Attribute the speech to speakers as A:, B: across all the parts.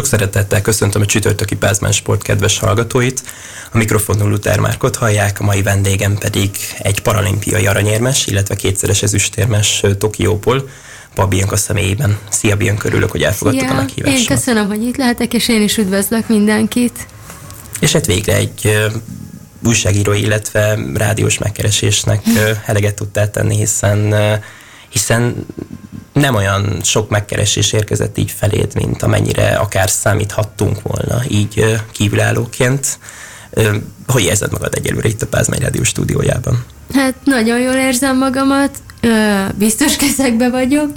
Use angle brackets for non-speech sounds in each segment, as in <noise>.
A: Sok szeretettel köszöntöm a csütörtöki Pázmán Sport kedves hallgatóit. A mikrofonon Luther Márkot hallják, a mai vendégem pedig egy paralimpiai aranyérmes, illetve kétszeres ezüstérmes Tokióból, Bianca személyében. Szia Bianca, örülök, hogy elfogadtad Szia. a meghívást.
B: Én köszönöm, hogy itt lehetek, és én is üdvözlök mindenkit.
A: És hát végre egy újságíró, illetve rádiós megkeresésnek eleget tudtál tenni, hiszen hiszen nem olyan sok megkeresés érkezett így feléd, mint amennyire akár számíthattunk volna így kívülállóként. Hogy érzed magad egyelőre itt a Pázmány Rádió stúdiójában?
B: Hát nagyon jól érzem magamat, biztos kezekbe vagyok,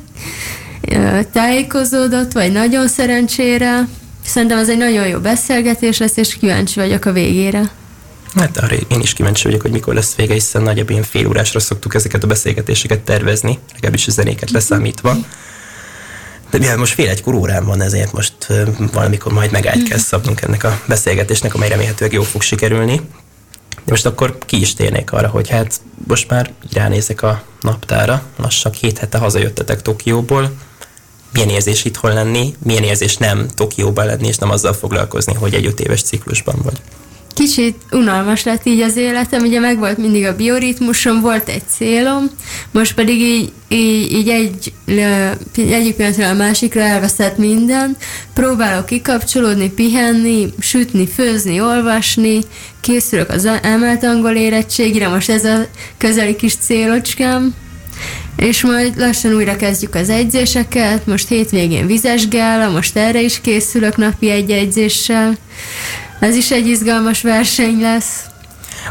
B: tájékozódott, vagy nagyon szerencsére. Szerintem ez egy nagyon jó beszélgetés lesz, és kíváncsi vagyok a végére.
A: Hát arra én is kíváncsi vagyok, hogy mikor lesz vége, hiszen nagyobb ilyen fél órásra szoktuk ezeket a beszélgetéseket tervezni, legalábbis a zenéket leszámítva. De mivel most fél egykor órán van, ezért most valamikor majd megállt kell szabnunk ennek a beszélgetésnek, amely remélhetőleg jó fog sikerülni. De most akkor ki is térnék arra, hogy hát most már ránézek a naptára, lassan két hete hazajöttetek Tokióból. Milyen érzés itthon lenni, milyen érzés nem Tokióban lenni, és nem azzal foglalkozni, hogy egy öt éves ciklusban vagy
B: kicsit unalmas lett így az életem, ugye meg volt mindig a bioritmusom, volt egy célom, most pedig így, így, így egy, egyik pillanatról a másikra elveszett minden, próbálok kikapcsolódni, pihenni, sütni, főzni, olvasni, készülök az emelt angol érettségére, most ez a közeli kis célocskám, és majd lassan újra kezdjük az edzéseket, most hétvégén vizes gála, most erre is készülök napi egy edzéssel, ez is egy izgalmas verseny lesz.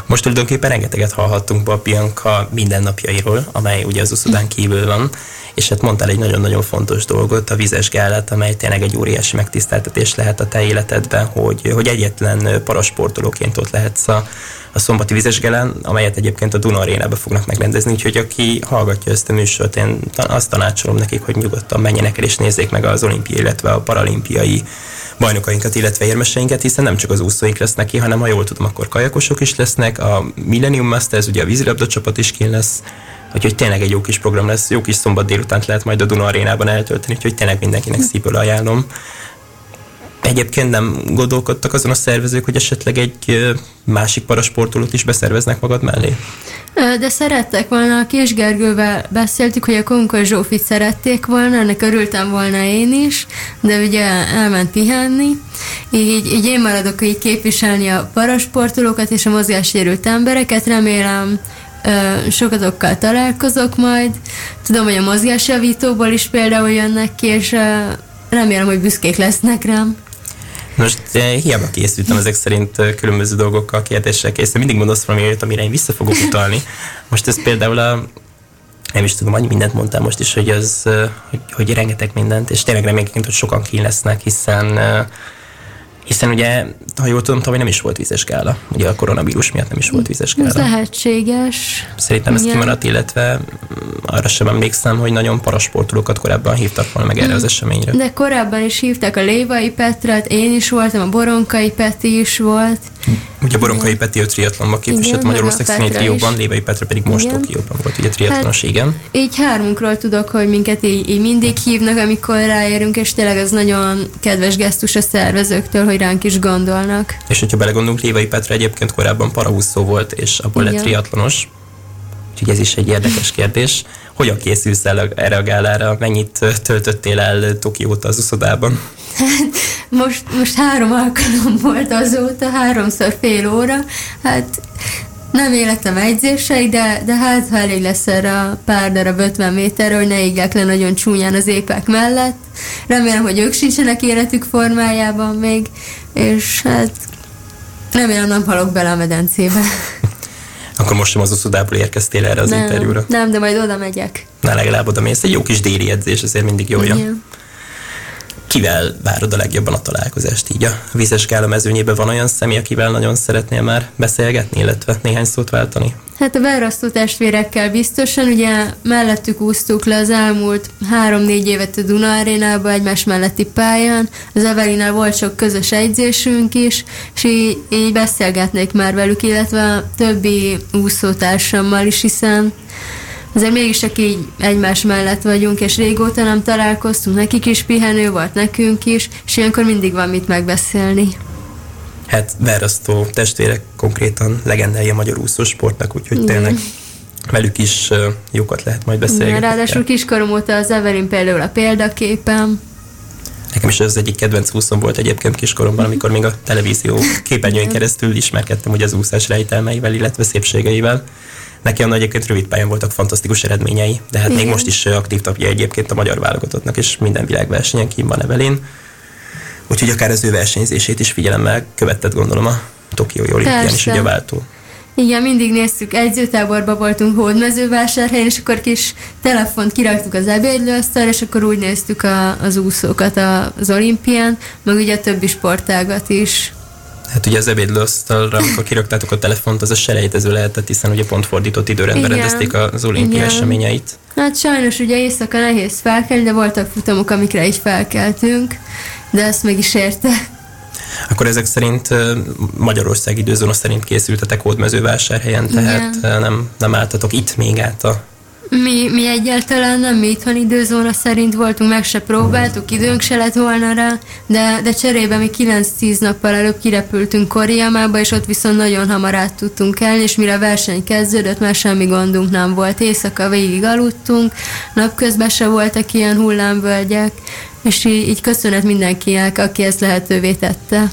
A: Most tulajdonképpen rengeteget hallhattunk a Bianca mindennapjairól, amely ugye az uszodán kívül van, és hát mondtál egy nagyon-nagyon fontos dolgot, a vizes gálát, amely tényleg egy óriási megtiszteltetés lehet a te életedben, hogy, hogy egyetlen parasportolóként ott lehetsz a, a szombati vizes gálán, amelyet egyébként a Duna Arénába fognak megrendezni, úgyhogy aki hallgatja ezt a műsort, én azt tanácsolom nekik, hogy nyugodtan menjenek el és nézzék meg az olimpiai, illetve a paralimpiai bajnokainkat, illetve érmeseinket, hiszen nem csak az úszóink lesznek ki, hanem ha jól tudom, akkor kajakosok is lesznek, a Millennium Masters, ugye a vízilabda csapat is kín lesz, úgyhogy tényleg egy jó kis program lesz, jó kis szombat délutánt lehet majd a Duna arénában eltölteni, úgyhogy tényleg mindenkinek szívből ajánlom. Egyébként nem gondolkodtak azon a szervezők, hogy esetleg egy másik parasportolót is beszerveznek magad mellé?
B: De szerettek volna, a Kis Gergővel beszéltük, hogy a Konkor Zsófit szerették volna, ennek örültem volna én is, de ugye elment pihenni, így, így én maradok így képviselni a parasportolókat és a mozgássérült embereket, remélem sokatokkal találkozok majd. Tudom, hogy a mozgásjavítóból is például jönnek ki, és remélem, hogy büszkék lesznek rám.
A: Most eh, hiába készültem ezek szerint eh, különböző dolgokkal, kérdéssel készültem. Mindig mondasz valami olyat, amire én vissza fogok utalni. Most ez például a nem is tudom, annyi mindent mondtam most is, hogy, az, eh, hogy, hogy rengeteg mindent, és tényleg reményként, hogy sokan kín lesznek, hiszen hiszen ugye, ha jól tudom, tavaly nem is volt vízes gála. Ugye a koronavírus miatt nem is volt vízes gála. Ez
B: lehetséges.
A: Szerintem ez kimaradt, illetve mm, arra sem emlékszem, hogy nagyon parasportolókat korábban hívtak volna meg erre az eseményre.
B: De korábban is hívták a Lévai Petret, én is voltam, a Boronkai Peti is volt.
A: Ugye Boronkai Peti a triatlonban képviselt Magyarország színei trióban, Lévai Petra pedig most Tokióban volt, ugye triatlonos, hát, igen.
B: Így hármunkról tudok, hogy minket így, így mindig hívnak, amikor ráérünk, és tényleg az nagyon kedves gesztus a szervezőktől, hogy ránk is gondolnak.
A: És hogyha belegondolunk, Lévai Petra egyébként korábban paraúszó volt, és abból lett triatlonos. Úgyhogy ez is egy érdekes kérdés. Hogyan készülsz el erre a gálára? Mennyit töltöttél el Tokióta az uszodában?
B: Hát most, most három alkalom volt azóta, háromszor fél óra. Hát nem életem edzései, de, de hát ha elég lesz erre a pár darab 50 méterre, hogy ne égek le nagyon csúnyán az épek mellett. Remélem, hogy ők sincsenek életük formájában még, és hát remélem nem halok bele a medencébe.
A: Akkor most sem az uszodából érkeztél erre az
B: nem,
A: interjúra?
B: Nem, de majd oda megyek.
A: Na, legalább oda mész. Egy jó kis déli edzés, azért mindig jó. Igen kivel várod a legjobban a találkozást így a vizes mezőnyében? Van olyan személy, akivel nagyon szeretnél már beszélgetni, illetve néhány szót váltani?
B: Hát a várasztó testvérekkel biztosan, ugye mellettük úsztuk le az elmúlt három-négy évet a Duna Arénába egymás melletti pályán, az Evelinál volt sok közös egyzésünk is, és így, így beszélgetnék már velük, illetve a többi úszótársammal is, hiszen azért mégis csak így egymás mellett vagyunk, és régóta nem találkoztunk, nekik is pihenő volt, nekünk is, és ilyenkor mindig van mit megbeszélni.
A: Hát verrasztó testvérek konkrétan legendái a magyar úszósportnak, úgyhogy Igen. tényleg velük is jókat lehet majd beszélni.
B: Ráadásul kiskorom óta az Evelyn például a példaképem.
A: Nekem is az egyik kedvenc úszom volt egyébként kiskoromban, amikor még a televízió <laughs> képernyőn keresztül ismerkedtem ugye az úszás rejtelmeivel, illetve szépségeivel. Neki a egyébként rövid pályán voltak fantasztikus eredményei, de hát Igen. még most is aktív tapja egyébként a magyar válogatottnak, és minden világversenyen kim van Evelyn. Úgyhogy akár az ő versenyzését is figyelemmel követted gondolom a Tokiói olimpián is ugye váltó.
B: Igen, mindig néztük, egyzőtáborban voltunk hódmezővásárhelyen, és akkor kis telefont kiraktuk az ebédlőasztal, és akkor úgy néztük a, az úszókat az olimpián, meg ugye a többi sportágat is.
A: Hát ugye az ebédlőasztalra, amikor kiraktátok a telefont, az a selejtező lehetett, hiszen ugye pont fordított időrendben Igen. rendezték az olimpia Igen. eseményeit.
B: Hát sajnos ugye éjszaka nehéz felkelni, de voltak futamok, amikre így felkeltünk, de ezt meg is érte.
A: Akkor ezek szerint Magyarország időzóna szerint készültetek hódmezővásárhelyen, tehát Igen. nem, nem álltatok itt még át a
B: mi, mi egyáltalán nem mi itthon időzóna szerint voltunk, meg se próbáltuk, időnk se lett volna rá, de, de cserébe mi 9-10 nappal előbb kirepültünk Koriamába, és ott viszont nagyon hamar át tudtunk elni, és mire a verseny kezdődött, már semmi gondunk nem volt. Éjszaka végig aludtunk, napközben se voltak ilyen hullámvölgyek, és így, így köszönet mindenkinek, aki ezt lehetővé tette.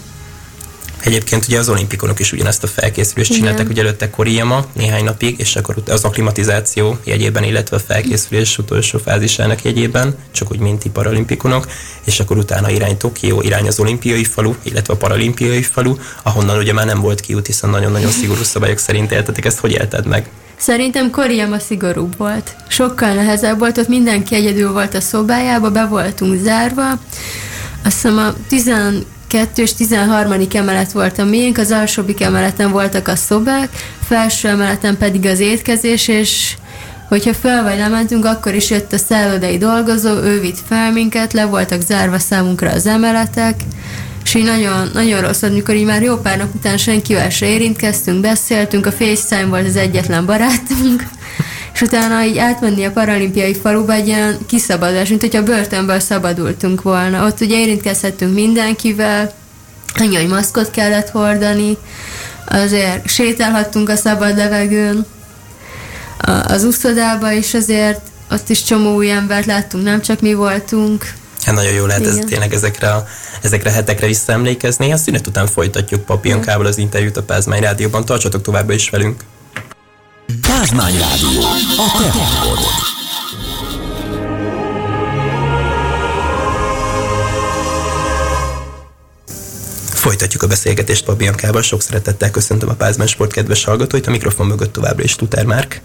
A: Egyébként ugye az olimpikonok is ugyanezt a felkészülést Igen. csináltak, ugye előtte Koriama néhány napig, és akkor az aklimatizáció jegyében, illetve a felkészülés utolsó fázisának jegyében, csak úgy, mint paralimpikonok, és akkor utána irány Tokió, irány az olimpiai falu, illetve a paralimpiai falu, ahonnan ugye már nem volt kiút, hiszen nagyon-nagyon szigorú szabályok szerint éltetek ezt, hogy élted meg?
B: Szerintem Koriama szigorúbb volt. Sokkal nehezebb volt, ott mindenki egyedül volt a szobájába, be voltunk zárva. Azt hiszem a 12 és 13. emelet volt a miénk, az alsóbbik emeleten voltak a szobák, felső emeleten pedig az étkezés, és hogyha fel vagy lementünk, akkor is jött a szállodai dolgozó, ő vitt fel minket, le voltak zárva számunkra az emeletek, és így nagyon, nagyon rossz, amikor így már jó pár nap után senkivel se érintkeztünk, beszéltünk, a FaceTime volt az egyetlen barátunk, és utána így átmenni a paralimpiai faluba egy ilyen kiszabadulás, mint hogyha börtönből szabadultunk volna. Ott ugye érintkezhettünk mindenkivel, annyi, hogy maszkot kellett hordani, azért sétálhattunk a szabad levegőn, az úszodába is azért ott is csomó új embert láttunk, nem csak mi voltunk.
A: Hát nagyon jó lehet ez, tényleg ezekre a, ezekre a hetekre visszaemlékezni. A szünet után folytatjuk Papionkával az interjút a Pázmány Rádióban. Tartsatok továbbra is velünk.
C: Pázmány Rádió, a te hangod.
A: Folytatjuk a beszélgetést Pabiankával. Sok szeretettel köszöntöm a Pázmány Sport kedves hallgatóit. A mikrofon mögött továbbra is Tuter Márk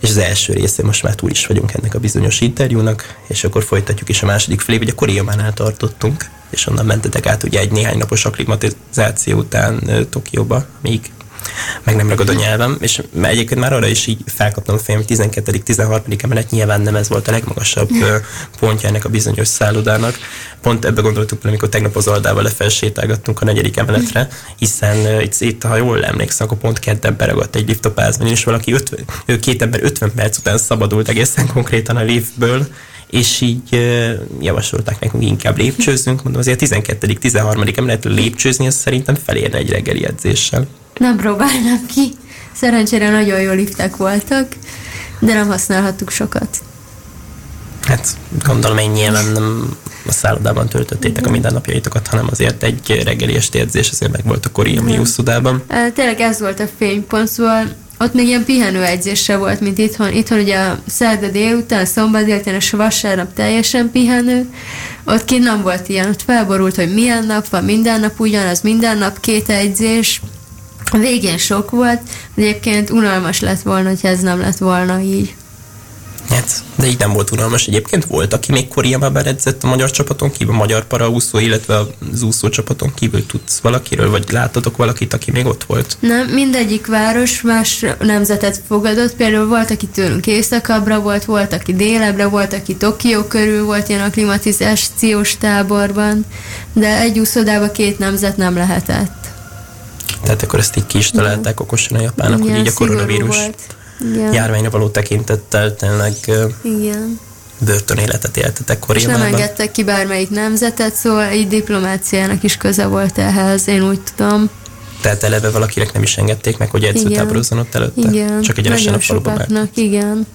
A: és az első részén most már túl is vagyunk ennek a bizonyos interjúnak, és akkor folytatjuk is a második felé, hogy a Koriamánál tartottunk, és onnan mentetek át ugye egy néhány napos aklimatizáció után Tokióba, míg meg nem ragad a nyelvem, és egyébként már arra is így felkaptam fejem, 12. 13. emelet nyilván nem ez volt a legmagasabb pontja ennek a bizonyos szállodának. Pont ebbe gondoltuk amikor tegnap az Aldával lefelsétálgattunk a negyedik emeletre, hiszen itt, itt, ha jól emlékszem, akkor pont kedden beragadt egy lift a pázban, és valaki 50, ő két ember 50 perc után szabadult egészen konkrétan a liftből, és így javasolták nekünk, inkább lépcsőzzünk. Mondom, azért a 12. 13. emeletről lépcsőzni, az szerintem felérne egy reggeli edzéssel.
B: Nem próbálnám ki. Szerencsére nagyon jó liftek voltak, de nem használhattuk sokat.
A: Hát gondolom, én nyilván nem a szállodában töltöttétek a mindennapjaitokat, hanem azért egy reggeli esti edzés azért meg volt a Koriami úszodában.
B: Tényleg ez volt a fénypont, szóval ott még ilyen pihenő edzése volt, mint itthon. Itthon ugye a szerda délután, a szombat délután és a vasárnap teljesen pihenő. Ott kint nem volt ilyen, ott felborult, hogy milyen nap van, minden nap ugyanaz, minden nap két edzés. A végén sok volt, egyébként unalmas lett volna, hogy ez nem lett volna így.
A: Hát, de így nem volt unalmas. Egyébként volt, aki még Koriamában edzett a magyar csapaton kívül, a magyar paraúszó, illetve az úszó csapaton kívül tudsz valakiről, vagy láttatok valakit, aki még ott volt?
B: Nem, mindegyik város más nemzetet fogadott. Például volt, aki tőlünk északabbra volt, volt, aki délebbre volt, aki Tokió körül volt ilyen a klimatizációs táborban, de egy úszodába két nemzet nem lehetett.
A: Tehát akkor ezt így ki is találták okosan a japánok, hogy így a koronavírus. Igen. járványra való tekintettel tényleg
B: Igen.
A: börtönéletet éltetek
B: koréban. És nem engedtek ki bármelyik nemzetet, szóval így diplomáciának is köze volt ehhez, én úgy tudom.
A: Tehát eleve valakinek nem is engedték meg, hogy edzőtáborozzon ott előtte?
B: Igen,
A: Csak egy
B: a faluban igen.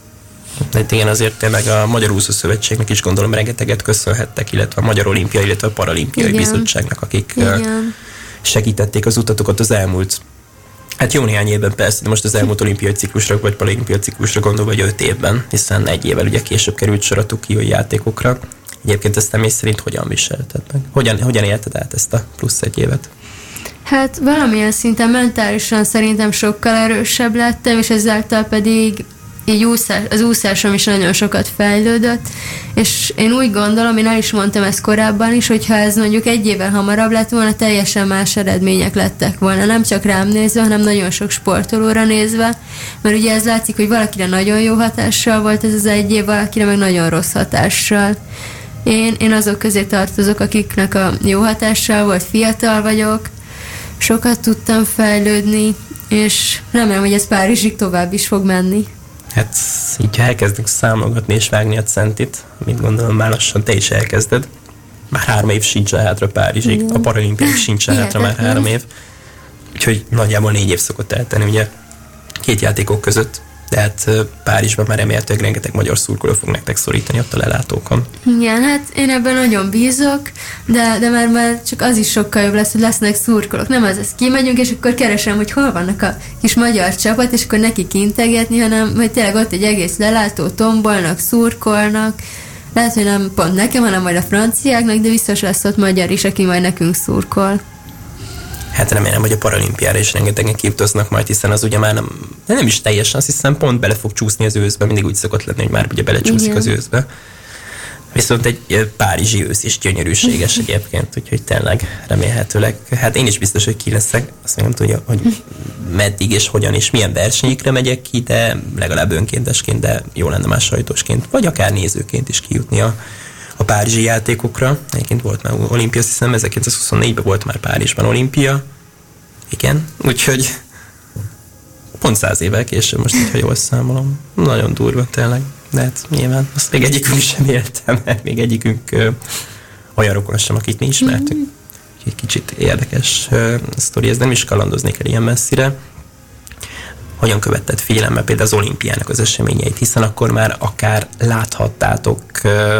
A: De igen, azért tényleg a Magyar Úszó Szövetségnek is gondolom rengeteget köszönhettek, illetve a Magyar Olimpia, illetve a Paralimpiai igen. Bizottságnak, akik igen. Segítették az utatokat az elmúlt Hát jó néhány évben persze, de most az elmúlt olimpiai ciklusra, vagy paralimpiai ciklusra gondolva, vagy öt évben, hiszen egy évvel ugye később került sor a Tokiói játékokra. Egyébként ezt személy szerint hogyan viselted meg? Hogyan, hogyan élted át ezt a plusz egy évet?
B: Hát valamilyen szinten mentálisan szerintem sokkal erősebb lettem, és ezáltal pedig így úszás, az úszásom is nagyon sokat fejlődött, és én úgy gondolom, én el is mondtam ezt korábban is, hogy ha ez mondjuk egy évvel hamarabb lett volna, teljesen más eredmények lettek volna, nem csak rám nézve, hanem nagyon sok sportolóra nézve, mert ugye ez látszik, hogy valakire nagyon jó hatással volt ez az egy év, valakire meg nagyon rossz hatással. Én, én azok közé tartozok, akiknek a jó hatással volt, fiatal vagyok, sokat tudtam fejlődni, és remélem, hogy ez Párizsig tovább is fog menni.
A: Hát így ha elkezdünk számolgatni és vágni a centit, amit gondolom már lassan te is elkezded, már három év sincs a hátra Párizsig, Igen. a paralimpiai sincs a hátra már három év, úgyhogy nagyjából négy év szokott eltenni, ugye két játékok között tehát Párizsban már remélhetőleg rengeteg magyar szurkoló fog nektek szorítani ott a lelátókon.
B: Igen, hát én ebben nagyon bízok, de, de már, már csak az is sokkal jobb lesz, hogy lesznek szurkolók. Nem az, ez kimegyünk, és akkor keresem, hogy hol vannak a kis magyar csapat, és akkor neki integetni, hanem hogy tényleg ott egy egész lelátó tombolnak, szurkolnak, lehet, hogy nem pont nekem, hanem majd a franciáknak, de biztos lesz ott magyar is, aki majd nekünk szurkol
A: hát remélem, hogy a paralimpiára is rengetegen kiutaznak majd, hiszen az ugye már nem, nem is teljesen, azt hiszem pont bele fog csúszni az őszbe, mindig úgy szokott lenni, hogy már ugye belecsúszik Igen. az őszbe. Viszont egy párizsi ősz is gyönyörűséges <laughs> egyébként, úgyhogy tényleg remélhetőleg, hát én is biztos, hogy ki leszek, azt nem tudja, hogy meddig és hogyan és milyen versenyekre megyek ki, de legalább önkéntesként, de jó lenne más sajtósként, vagy akár nézőként is kijutni a, a párizsi játékokra. Egyébként volt már olimpia, azt hiszem 1924-ben volt már Párizsban olimpia. Igen, úgyhogy pont száz évvel később, most így, ha jól számolom. Nagyon durva tényleg, de hát nyilván azt még egyikünk sem éltem, mert még egyikünk ö, olyan rokon sem, akit mi ismertünk. Egy kicsit érdekes ö, sztori, ez nem is kalandoznék el ilyen messzire hogyan követted figyelemmel például az olimpiának az eseményeit, hiszen akkor már akár láthattátok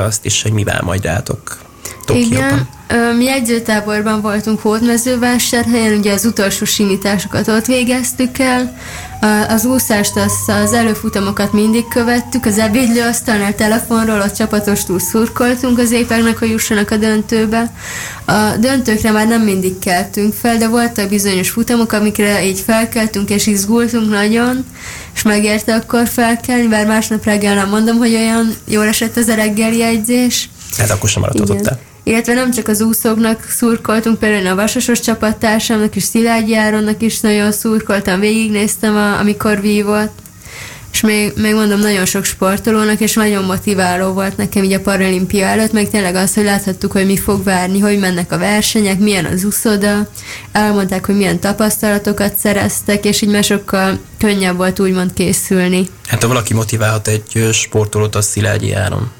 A: azt is, hogy mivel majd rátok Tokióban.
B: Igen, mi edzőtáborban voltunk Hódmezővásárhelyen, ugye az utolsó simításokat ott végeztük el, az úszást, az, az előfutamokat mindig követtük, az ebédlőasztalnál telefonról ott csapatostul szurkoltunk az épeknek, hogy jussanak a döntőbe. A döntőkre már nem mindig keltünk fel, de voltak bizonyos futamok, amikre így felkeltünk és izgultunk nagyon, és megérte akkor felkelni, bár másnap reggel nem mondom, hogy olyan jól esett az a reggeli egyzés.
A: Hát akkor sem maradhatott
B: illetve nem csak az úszóknak szurkoltunk, például a Vasasos csapattársamnak és Szilágyi Áronnak is nagyon szurkoltam, végignéztem, a, amikor vívott, és még, még nagyon sok sportolónak, és nagyon motiváló volt nekem így a paralimpia előtt, meg tényleg az, hogy láthattuk, hogy mi fog várni, hogy mennek a versenyek, milyen az úszoda, elmondták, hogy milyen tapasztalatokat szereztek, és így már könnyebb volt úgymond készülni.
A: Hát ha valaki motiválhat egy sportolót, az Szilágyi Áron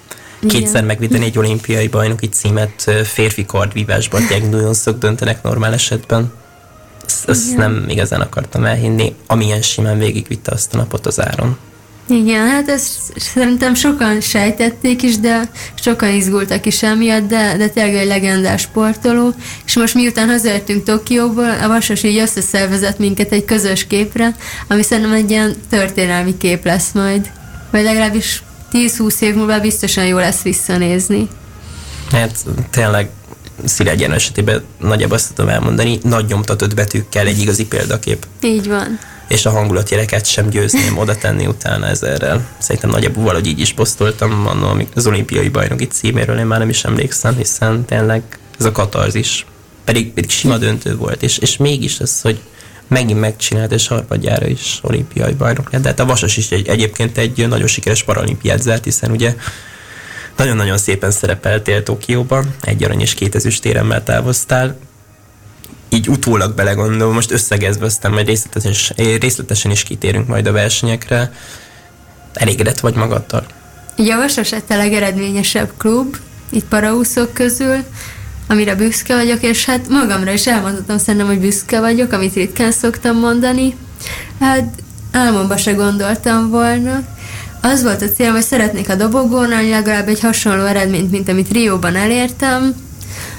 A: kétszer megvédeni egy olimpiai bajnoki címet férfi kardvívásban, gyengdújonszok döntenek normál esetben. Ezt, ezt nem igazán akartam elhinni, amilyen simán végigvitte azt a napot az áron.
B: Igen, hát ezt szerintem sokan sejtették is, de sokan izgultak is emiatt, de, de tényleg egy legendás sportoló. És most miután hazajöttünk Tokióból, a Vasas így összeszervezett minket egy közös képre, ami szerintem egy ilyen történelmi kép lesz majd. Vagy legalábbis 10-20 év múlva biztosan jó lesz visszanézni.
A: Hát tényleg Szilágyen esetében nagyjából azt tudom elmondani, nagy nyomtatott betűkkel egy igazi példakép.
B: Így van.
A: És a hangulatjeleket sem győzném oda tenni utána ezerrel. Szerintem nagyjából valahogy így is posztoltam annól, az olimpiai bajnoki címéről én már nem is emlékszem, hiszen tényleg ez a katarzis. Pedig, pedig sima döntő volt, és, és mégis ez, hogy megint megcsinált, és harmadjára is olimpiai bajnok lett. De hát a Vasas is egy, egyébként egy nagyon sikeres paralimpiát zárt, hiszen ugye nagyon-nagyon szépen szerepeltél Tokióban, egy arany és két ezüstéremmel távoztál. így utólag belegondolom, most összegezve aztán majd részletesen, részletesen is kitérünk majd a versenyekre. Elégedett vagy magaddal?
B: Ugye a Vasasett a legeredményesebb klub, itt paraúszók közül, amire büszke vagyok, és hát magamra is elmondhatom szerintem, hogy büszke vagyok, amit ritkán szoktam mondani. Hát álmomba se gondoltam volna. Az volt a célom, hogy szeretnék a dobogónál legalább egy hasonló eredményt, mint amit Rióban elértem.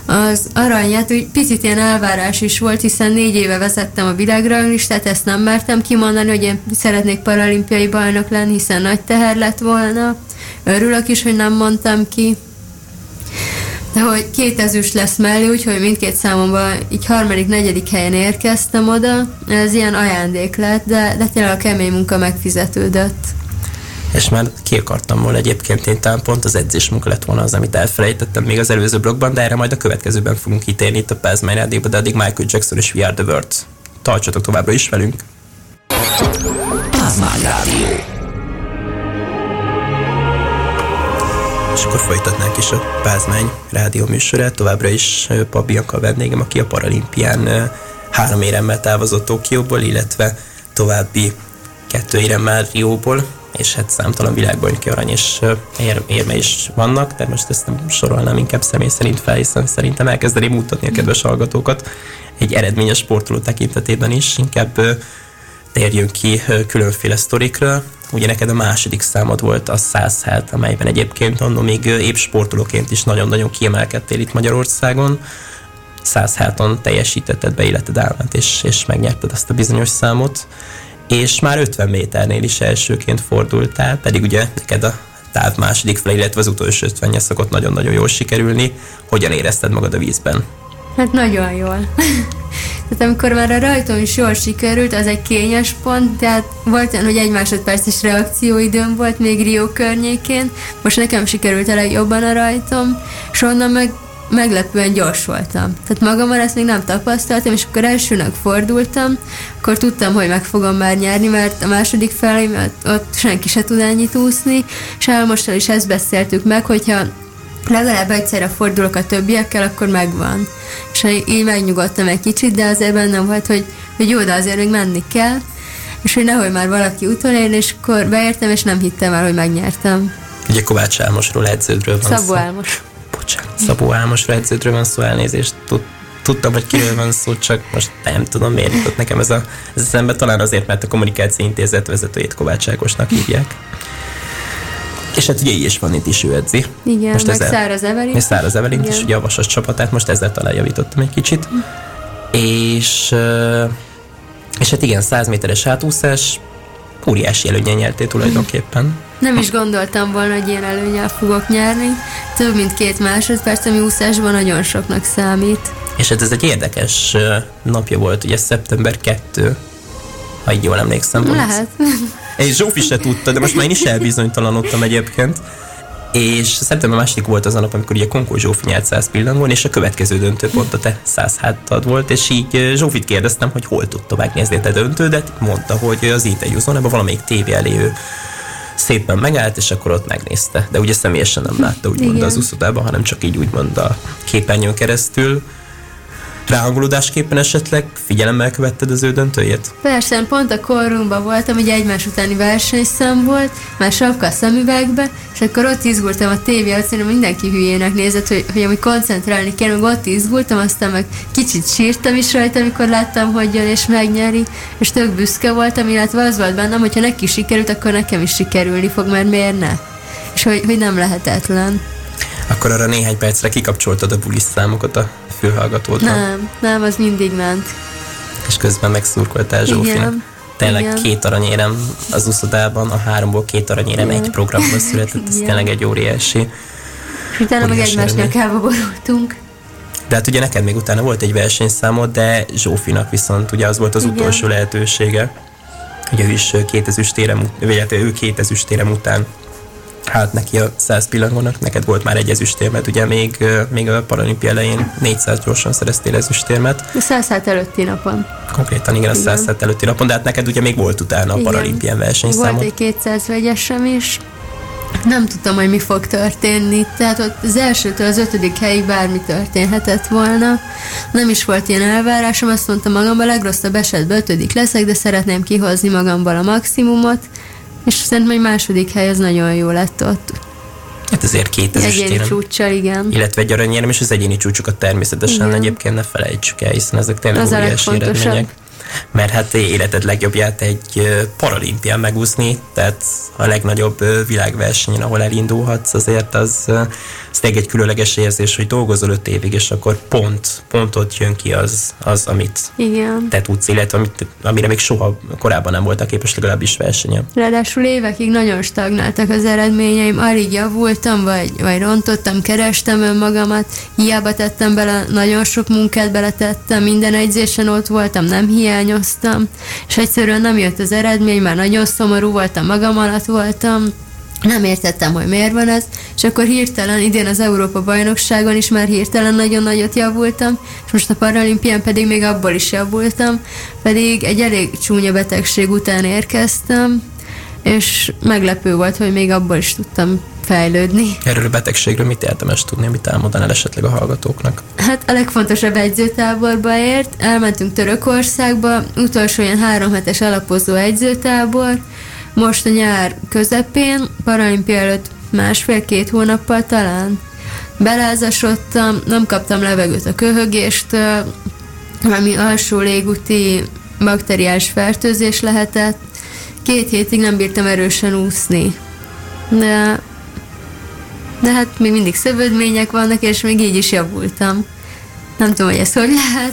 B: Az aranyát úgy picit ilyen elvárás is volt, hiszen négy éve vezettem a világranglistát, ezt nem mertem kimondani, hogy én szeretnék paralimpiai bajnok lenni, hiszen nagy teher lett volna. Örülök is, hogy nem mondtam ki de hogy két ezüst lesz mellé, úgyhogy mindkét számomban így harmadik, negyedik helyen érkeztem oda. Ez ilyen ajándék lett, de, de tényleg a kemény munka megfizetődött.
A: És már ki akartam volna egyébként, én talán pont az edzés munka lett volna az, amit elfelejtettem még az előző blogban, de erre majd a következőben fogunk kitérni itt a Pázmány Rádióban, de addig Michael Jackson és We Are The World. Tartsatok továbbra is velünk!
C: Pázmány Rádió.
A: És akkor folytatnánk is a Pázmány rádió műsorát. Továbbra is Pabianka vendégem, aki a paralimpián három éremmel távozott Tokióból, illetve további kettő éremmel Rióból, és hát számtalan világbajnoki arany és ér, érme is vannak, de most ezt nem sorolnám inkább személy szerint fel, hiszen szerintem elkezdeném mutatni a kedves hallgatókat egy eredményes sportoló tekintetében is, inkább térjünk ki különféle sztorikra. Ugye neked a második számod volt a 107, amelyben egyébként annól még épp sportolóként is nagyon-nagyon kiemelkedtél itt Magyarországon. 107-on teljesítetted be életed álmát, és, és megnyerted azt a bizonyos számot. És már 50 méternél is elsőként fordultál, pedig ugye neked a táv második fel, illetve az utolsó 50 szokott nagyon-nagyon jól sikerülni. Hogyan érezted magad a vízben?
B: Hát nagyon jól. <laughs> tehát amikor már a rajtom is jól sikerült, az egy kényes pont, tehát volt olyan, hogy egy másodperces reakcióidőm volt még Rio környékén, most nekem sikerült a legjobban a rajtom, és onnan meg meglepően gyors voltam. Tehát magammal ezt még nem tapasztaltam, és akkor elsőnek fordultam, akkor tudtam, hogy meg fogom már nyerni, mert a második felé ott senki se tud ennyit úszni, és Álmossal is ezt beszéltük meg, hogyha legalább egyszerre fordulok a többiekkel, akkor megvan. És így megnyugodtam egy kicsit, de azért bennem volt, hogy, hogy jó, de azért még menni kell, és hogy nehogy már valaki utolérni, és akkor beértem, és nem hittem el, hogy megnyertem.
A: Ugye Kovács Álmosról edződről van
B: Szabó Álmos.
A: Bocsánat, Szabó Álmosról edződről van szó, elnézést. Tudtam, hogy kiről van szó, csak most nem tudom, miért jutott nekem ez a, ez a szembe. Talán azért, mert a kommunikáció intézet vezetőjét Kovács Ákosnak hívják. És hát ugye így is van itt is ő edzi.
B: Igen, most meg ezzel, Száraz Evelyn. És
A: Száraz Evelyn is, ugye a Vasas csapatát, most ezzel talán javítottam egy kicsit. És, és hát igen, 100 méteres hátúszás, óriási előnye nyertél tulajdonképpen.
B: Nem is gondoltam volna, hogy ilyen előnyel fogok nyerni. Több mint két másodperc, ami úszásban nagyon soknak számít.
A: És hát ez egy érdekes napja volt, ugye szeptember 2, ha így jól emlékszem.
B: Lehet.
A: És Zsófi se tudta, de most már én is elbizonytalanodtam egyébként. És szeptember második volt az a nap, amikor ugye Konkó Zsófi nyert 100 pillanaton, és a következő döntőpont a te 100 háttad volt, és így Zsófit kérdeztem, hogy hol tudta megnézni a te döntődet, mondta, hogy az interjúzónában valamelyik tévé elé ő szépen megállt, és akkor ott megnézte. De ugye személyesen nem látta úgymond az úszodában, hanem csak így úgymond a képernyőn keresztül ráhangolódásképpen esetleg figyelemmel követted az ő döntőjét?
B: Persze, pont a korunkban voltam, hogy egymás utáni versenyszám volt, már sapka szemüvegbe, és akkor ott izgultam a tévé előtt, szerintem mindenki hülyének nézett, hogy, hogy amúgy koncentrálni kell, meg ott izgultam, aztán meg kicsit sírtam is rajta, amikor láttam, hogy jön és megnyeri, és tök büszke voltam, illetve az volt bennem, hogyha neki sikerült, akkor nekem is sikerülni fog, mert miért ne? És hogy, hogy nem lehetetlen.
A: Akkor arra néhány percre kikapcsoltad a bulis számokat a fülhallgatódra?
B: Nem, nem, az mindig ment.
A: És közben megszurkoltál Zsófinak. Tényleg Igen. két aranyérem az uszodában, a háromból két aranyérem Igen. egy programban született, ez tényleg egy óriási.
B: És utána meg egymás nyakába borultunk.
A: De hát ugye neked még utána volt egy versenyszámod, de Zsófinak viszont ugye az volt az Igen. utolsó lehetősége. Ugye ő is két ezüstérem, vagy hát ő két ezüstérem után hát neki a 100 pillangónak, neked volt már egy ezüstérmet, ugye még, még a paralimpia elején 400 gyorsan szereztél ezüstérmet.
B: A 100 előtti napon.
A: Konkrétan igen, a 100 előtti napon, de hát neked ugye még volt utána a paralimpián versenyszámod.
B: Volt egy 200 vegyesem is. nem tudtam, hogy mi fog történni. Tehát ott az elsőtől az ötödik helyig bármi történhetett volna. Nem is volt ilyen elvárásom, azt mondtam magamban, a legrosszabb esetben ötödik leszek, de szeretném kihozni magamból a maximumot, és szerintem egy második hely az nagyon jó lett ott.
A: Hát azért két
B: Egyéni csúccsal, igen.
A: Illetve egy aranyérem, és az egyéni csúcsokat természetesen igen. egyébként ne felejtsük el, hiszen ezek tényleg az óriási eredmények mert hát életed legjobbját egy paralimpián megúszni, tehát a legnagyobb világversenyen, ahol elindulhatsz, azért az, az egy különleges érzés, hogy dolgozol öt évig, és akkor pont, pont ott jön ki az, az amit
B: Igen.
A: te tudsz, illetve amit, amire még soha korábban nem voltak képes legalábbis versenyen.
B: Ráadásul évekig nagyon stagnáltak az eredményeim, alig javultam, vagy, vagy rontottam, kerestem önmagamat, hiába tettem bele, nagyon sok munkát beletettem, minden egyzésen ott voltam, nem hiányoztam, és egyszerűen nem jött az eredmény, már nagyon szomorú voltam, magam alatt voltam, nem értettem, hogy miért van ez, és akkor hirtelen, idén az Európa bajnokságon is már hirtelen nagyon nagyot javultam, és most a paralimpián pedig még abból is javultam, pedig egy elég csúnya betegség után érkeztem, és meglepő volt, hogy még abból is tudtam fejlődni.
A: Erről a betegségről mit érdemes tudni, mit elmondanál esetleg a hallgatóknak?
B: Hát a legfontosabb egyzőtáborba ért, elmentünk Törökországba, utolsó ilyen három hetes alapozó egyzőtábor, most a nyár közepén, paralimpia előtt másfél-két hónappal talán belázasodtam, nem kaptam levegőt a köhögéstől, ami alsó légúti bakteriás fertőzés lehetett. Két hétig nem bírtam erősen úszni. De, de hát még mindig szövődmények vannak, és még így is javultam. Nem tudom, hogy ez hogy lehet.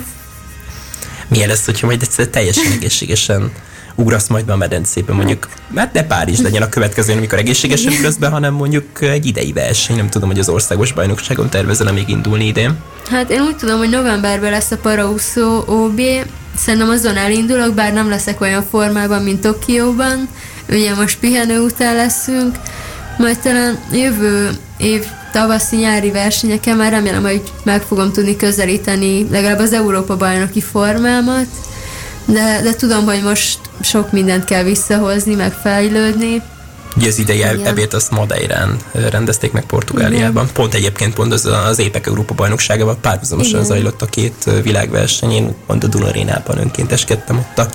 A: Milyen lesz, hogyha majd egyszer teljesen <laughs> egészségesen ugrasz majd be a medencébe, mondjuk, hát ne Párizs legyen a következő, amikor egészségesen ugrasz be, hanem mondjuk egy idei verseny, nem tudom, hogy az országos bajnokságon tervezel még indulni idén.
B: Hát én úgy tudom, hogy novemberben lesz a Paraúszó OB, szerintem azon elindulok, bár nem leszek olyan formában, mint Tokióban, ugye most pihenő után leszünk, majd talán jövő év tavaszi-nyári versenyeken már remélem, hogy meg fogom tudni közelíteni legalább az Európa bajnoki formámat, de, de tudom, hogy most sok mindent kell visszahozni, meg fejlődni.
A: Ugye az idei ebét azt Madeirán rendezték meg Portugáliában. Igen. Pont egyébként pont az, az Épek Európa bajnokságában párhuzamosan Igen. zajlott a két világverseny. Én pont a Dunarénában önkénteskedtem ott a,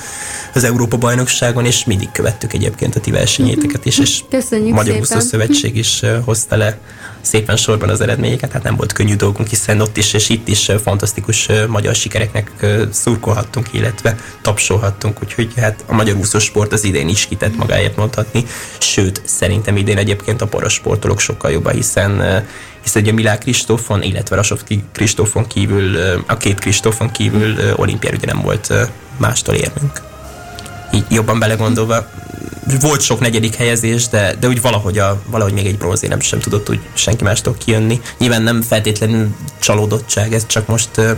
A: az Európa bajnokságon, és mindig követtük egyébként a ti versenyéteket is, és
B: Köszönjük
A: Magyar Úszó Szövetség is hozta le szépen sorban az eredményeket, hát nem volt könnyű dolgunk, hiszen ott is és itt is fantasztikus magyar sikereknek szurkolhattunk, illetve tapsolhattunk, úgyhogy hát a magyar úszósport az idén is kitett magáért mondhatni, sőt, szerintem idén egyébként a parasportolók sokkal jobban, hiszen hiszen ugye Milák Kristófon, illetve Rasovki Kristófon kívül, a két Kristófon kívül olimpiára ugye nem volt mástól érmünk. Így jobban belegondolva, volt sok negyedik helyezés, de, de úgy valahogy, a, valahogy még egy bronzérem sem tudott úgy senki mástól kijönni. Nyilván nem feltétlenül csalódottság, ez csak most uh,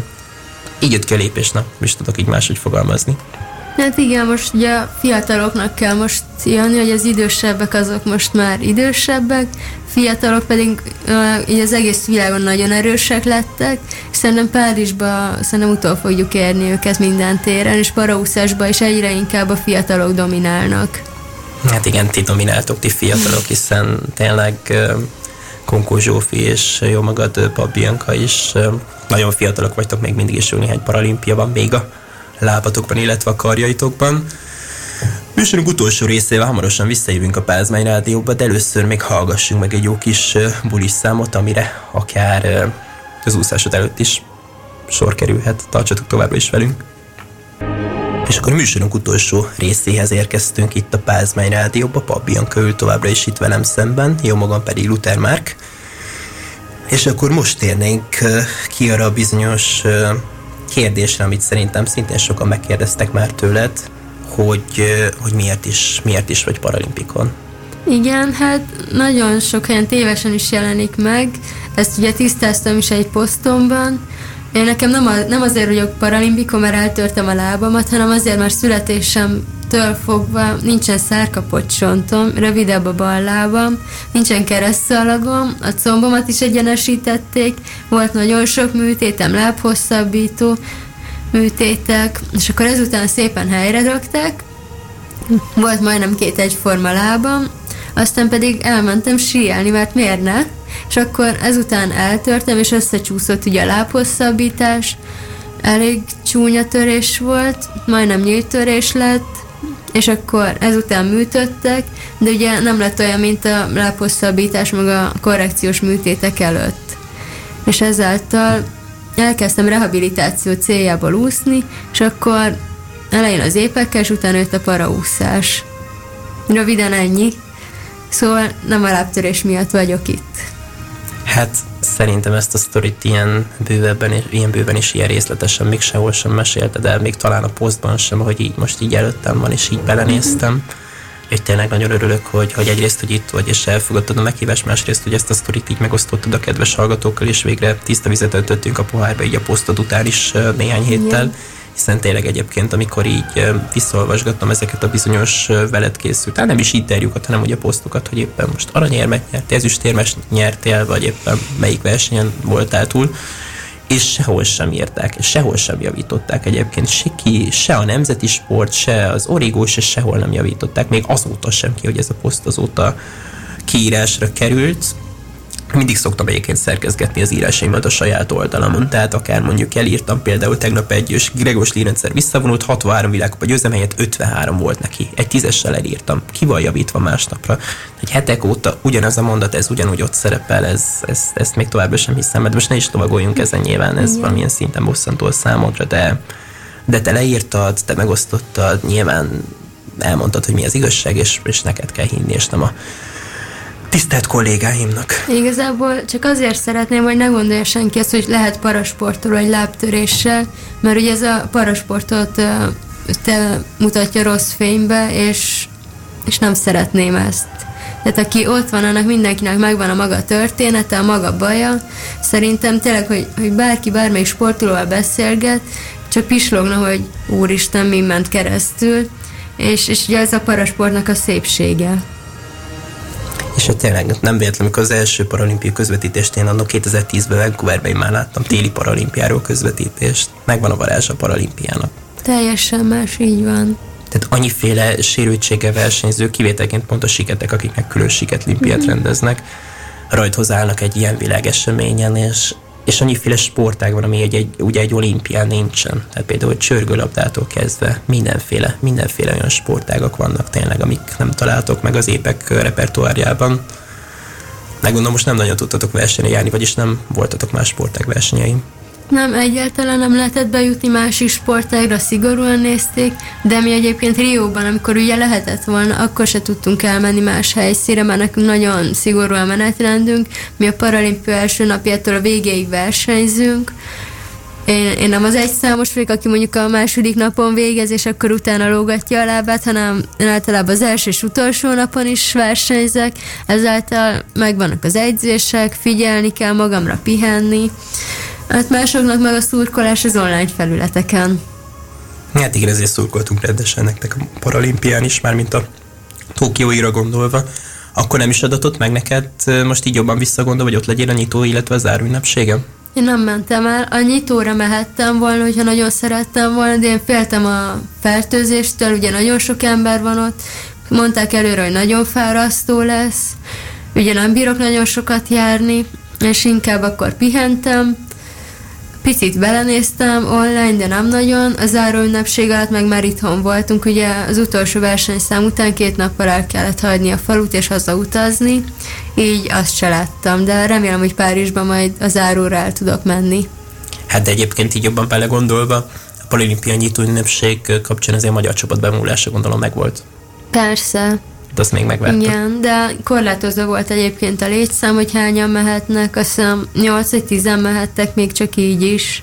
A: így jött ki a lépés, na, is tudok így máshogy fogalmazni.
B: Hát igen, most ugye fiataloknak kell most jönni, hogy az idősebbek azok most már idősebbek, fiatalok pedig így az egész világon nagyon erősek lettek, és szerintem Párizsba szerintem utol fogjuk érni őket minden téren, és paraúszásba is egyre inkább a fiatalok dominálnak.
A: Hát igen, ti domináltok, ti fiatalok, hiszen tényleg Konkó Zsófi és jó magad Bianca is nagyon fiatalok vagytok, még mindig is jó néhány paralimpia van még a lábatokban, illetve a karjaitokban. Műsorunk utolsó részével hamarosan visszajövünk a Pázmány Rádióba, de először még hallgassunk meg egy jó kis bulis számot, amire akár az úszásod előtt is sor kerülhet. Tartsatok továbbra is velünk! És akkor a műsorunk utolsó részéhez érkeztünk itt a Pázmány Rádióba, Pabian Kövül továbbra is itt velem szemben, jó magam pedig Luther Márk. És akkor most térnénk ki arra a bizonyos kérdésre, amit szerintem szintén sokan megkérdeztek már tőled, hogy, hogy miért, is, miért is vagy paralimpikon.
B: Igen, hát nagyon sok helyen tévesen is jelenik meg, ezt ugye tisztáztam is egy posztomban, én nekem nem, a, nem azért vagyok paralimpikon, mert eltörtem a lábamat, hanem azért, mert születésemtől fogva nincsen szárkapott csontom, rövidebb a bal lábam, nincsen keresztszalagom, a combomat is egyenesítették, volt nagyon sok műtétem, lábhosszabbító műtétek, és akkor ezután szépen helyre rakták, volt majdnem két egyforma lábam, aztán pedig elmentem síelni, mert miért ne? És akkor ezután eltörtem, és összecsúszott ugye a lábhosszabbítás, elég csúnya törés volt, majdnem nyílt törés lett, és akkor ezután műtöttek, de ugye nem lett olyan, mint a lábhosszabbítás, meg a korrekciós műtétek előtt. És ezáltal elkezdtem rehabilitáció céljából úszni, és akkor elején az épekkel, és utána jött a paraúszás. Röviden ennyi. Szóval nem a lábtörés miatt vagyok itt.
A: Hát szerintem ezt a sztorit ilyen bővebben, ilyen bőven is ilyen részletesen még sehol sem mesélted el, még talán a posztban sem, hogy így most így előttem van, és így belenéztem. Mm-hmm. És tényleg nagyon örülök, hogy, hogy egyrészt, hogy itt vagy, és elfogadtad a meghívást, másrészt, hogy ezt a sztorit így megosztottad a kedves hallgatókkal, és végre tiszta vizet öntöttünk a pohárba, így a posztod után is néhány héttel. Igen hiszen tényleg egyébként, amikor így visszaolvasgattam ezeket a bizonyos veled készült, hát nem is interjúkat, hanem ugye posztokat, hogy éppen most aranyérmet nyertél, ezüstérmes nyertél, vagy éppen melyik versenyen voltál túl, és sehol sem írták, és sehol sem javították egyébként. Se ki, se a nemzeti sport, se az origó, se sehol nem javították, még azóta sem ki, hogy ez a poszt azóta kiírásra került, mindig szoktam egyébként szerkezgetni az írásaimat a saját oldalamon, tehát akár mondjuk elírtam például tegnap egy és Gregos Lirendszer visszavonult, 63 világkupa győzelem helyett 53 volt neki. Egy tízessel elírtam. Ki van javítva másnapra? Egy hetek óta ugyanaz a mondat, ez ugyanúgy ott szerepel, ez, ez, ezt még továbbra sem hiszem, mert most ne is tovagoljunk ezen nyilván, ez Igen. valamilyen szinten bosszantó a számodra, de, de te leírtad, te megosztottad, nyilván elmondtad, hogy mi az igazság, és, és neked kell hinni, és nem a tisztelt kollégáimnak.
B: Igazából csak azért szeretném, hogy ne gondolja senki ezt, hogy lehet parasportoló egy lábtöréssel, mert ugye ez a parasportot te mutatja rossz fénybe, és, és nem szeretném ezt. Tehát aki ott van, annak mindenkinek megvan a maga története, a maga baja. Szerintem tényleg, hogy, hogy bárki bármelyik sportolóval beszélget, csak pislogna, hogy úristen, mi ment keresztül, és, és ugye ez a parasportnak a szépsége.
A: És hát tényleg nem véletlenül, az első paralimpiai közvetítést én annak 2010-ben Vancouverben én már láttam téli paralimpiáról közvetítést. Megvan a varázs a paralimpiának.
B: Teljesen más, így van.
A: Tehát annyiféle sérültsége versenyző, kivételként pont a siketek, akiknek külön siketlimpiát mm-hmm. rendeznek, rajthoz állnak egy ilyen világeseményen, és és annyiféle sportág van, ami egy, egy, ugye egy olimpián nincsen. Tehát például csörgőlabdától kezdve mindenféle, mindenféle olyan sportágak vannak tényleg, amik nem találtok meg az épek repertoárjában. Megmondom, most nem nagyon tudtatok versenyre járni, vagyis nem voltatok más sportág versenyeim.
B: Nem, egyáltalán nem lehetett bejutni másik sportágra, szigorúan nézték, de mi egyébként Rióban, amikor ugye lehetett volna, akkor se tudtunk elmenni más helyszíre, mert nekünk nagyon szigorú a menetrendünk. Mi a paralimpia első napjától a végéig versenyzünk, én, én nem az egy számos vagyok, aki mondjuk a második napon végez, és akkor utána lógatja a lábát, hanem én általában az első és utolsó napon is versenyzek, ezáltal megvannak az egyzések, figyelni kell magamra pihenni, Hát másoknak meg a szurkolás az online felületeken.
A: Hát igen, ezért szurkoltunk rendesen nektek a paralimpián is, már mint a Tokióira gondolva. Akkor nem is adatott meg neked, most így jobban visszagondol, hogy ott legyél a nyitó, illetve a záró ünnepsége?
B: Én nem mentem el. A nyitóra mehettem volna, hogyha nagyon szerettem volna, de én féltem a fertőzéstől, ugye nagyon sok ember van ott. Mondták előre, hogy nagyon fárasztó lesz. Ugye nem bírok nagyon sokat járni, és inkább akkor pihentem Picit belenéztem online, de nem nagyon. A záró ünnepség alatt meg már itthon voltunk. Ugye az utolsó versenyszám után két nappal el kellett hagyni a falut és hazautazni. Így azt se láttam, de remélem, hogy Párizsban majd a záróra el tudok menni.
A: Hát de egyébként így jobban belegondolva, a Paralimpia nyitó ünnepség kapcsán azért a magyar csapat bemulása gondolom meg volt.
B: Persze
A: azt még megvettem.
B: Igen, de korlátozó volt egyébként a létszám, hogy hányan mehetnek, azt hiszem 8 vagy 10 mehettek még csak így is.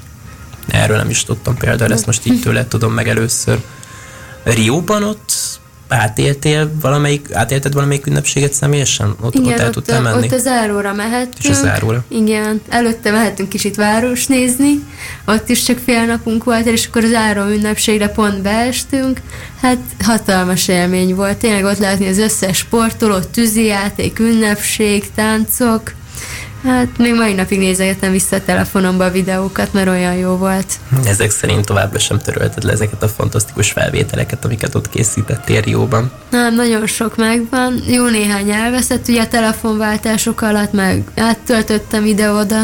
A: Erről nem is tudtam például, ezt most így tőle tudom meg először. Rióban ott átéltél valamelyik, átélted valamelyik ünnepséget személyesen? Ott,
B: Igen, ott
A: el
B: tudtál menni? ott az áróra mehettünk.
A: És az áróra?
B: Igen, előtte mehettünk kicsit város nézni, ott is csak fél napunk volt, és akkor az áró ünnepségre pont beestünk. Hát hatalmas élmény volt, tényleg ott látni az összes sportolót, tűzijáték, ünnepség, táncok, Hát még mai napig nézegetem vissza a telefonomba a videókat, mert olyan jó volt.
A: Ezek szerint továbbra sem törölted le ezeket a fantasztikus felvételeket, amiket ott készítettél Rióban.
B: Nem, nagyon sok megvan. Jó néhány elveszett, ugye a telefonváltások alatt meg áttöltöttem ide-oda,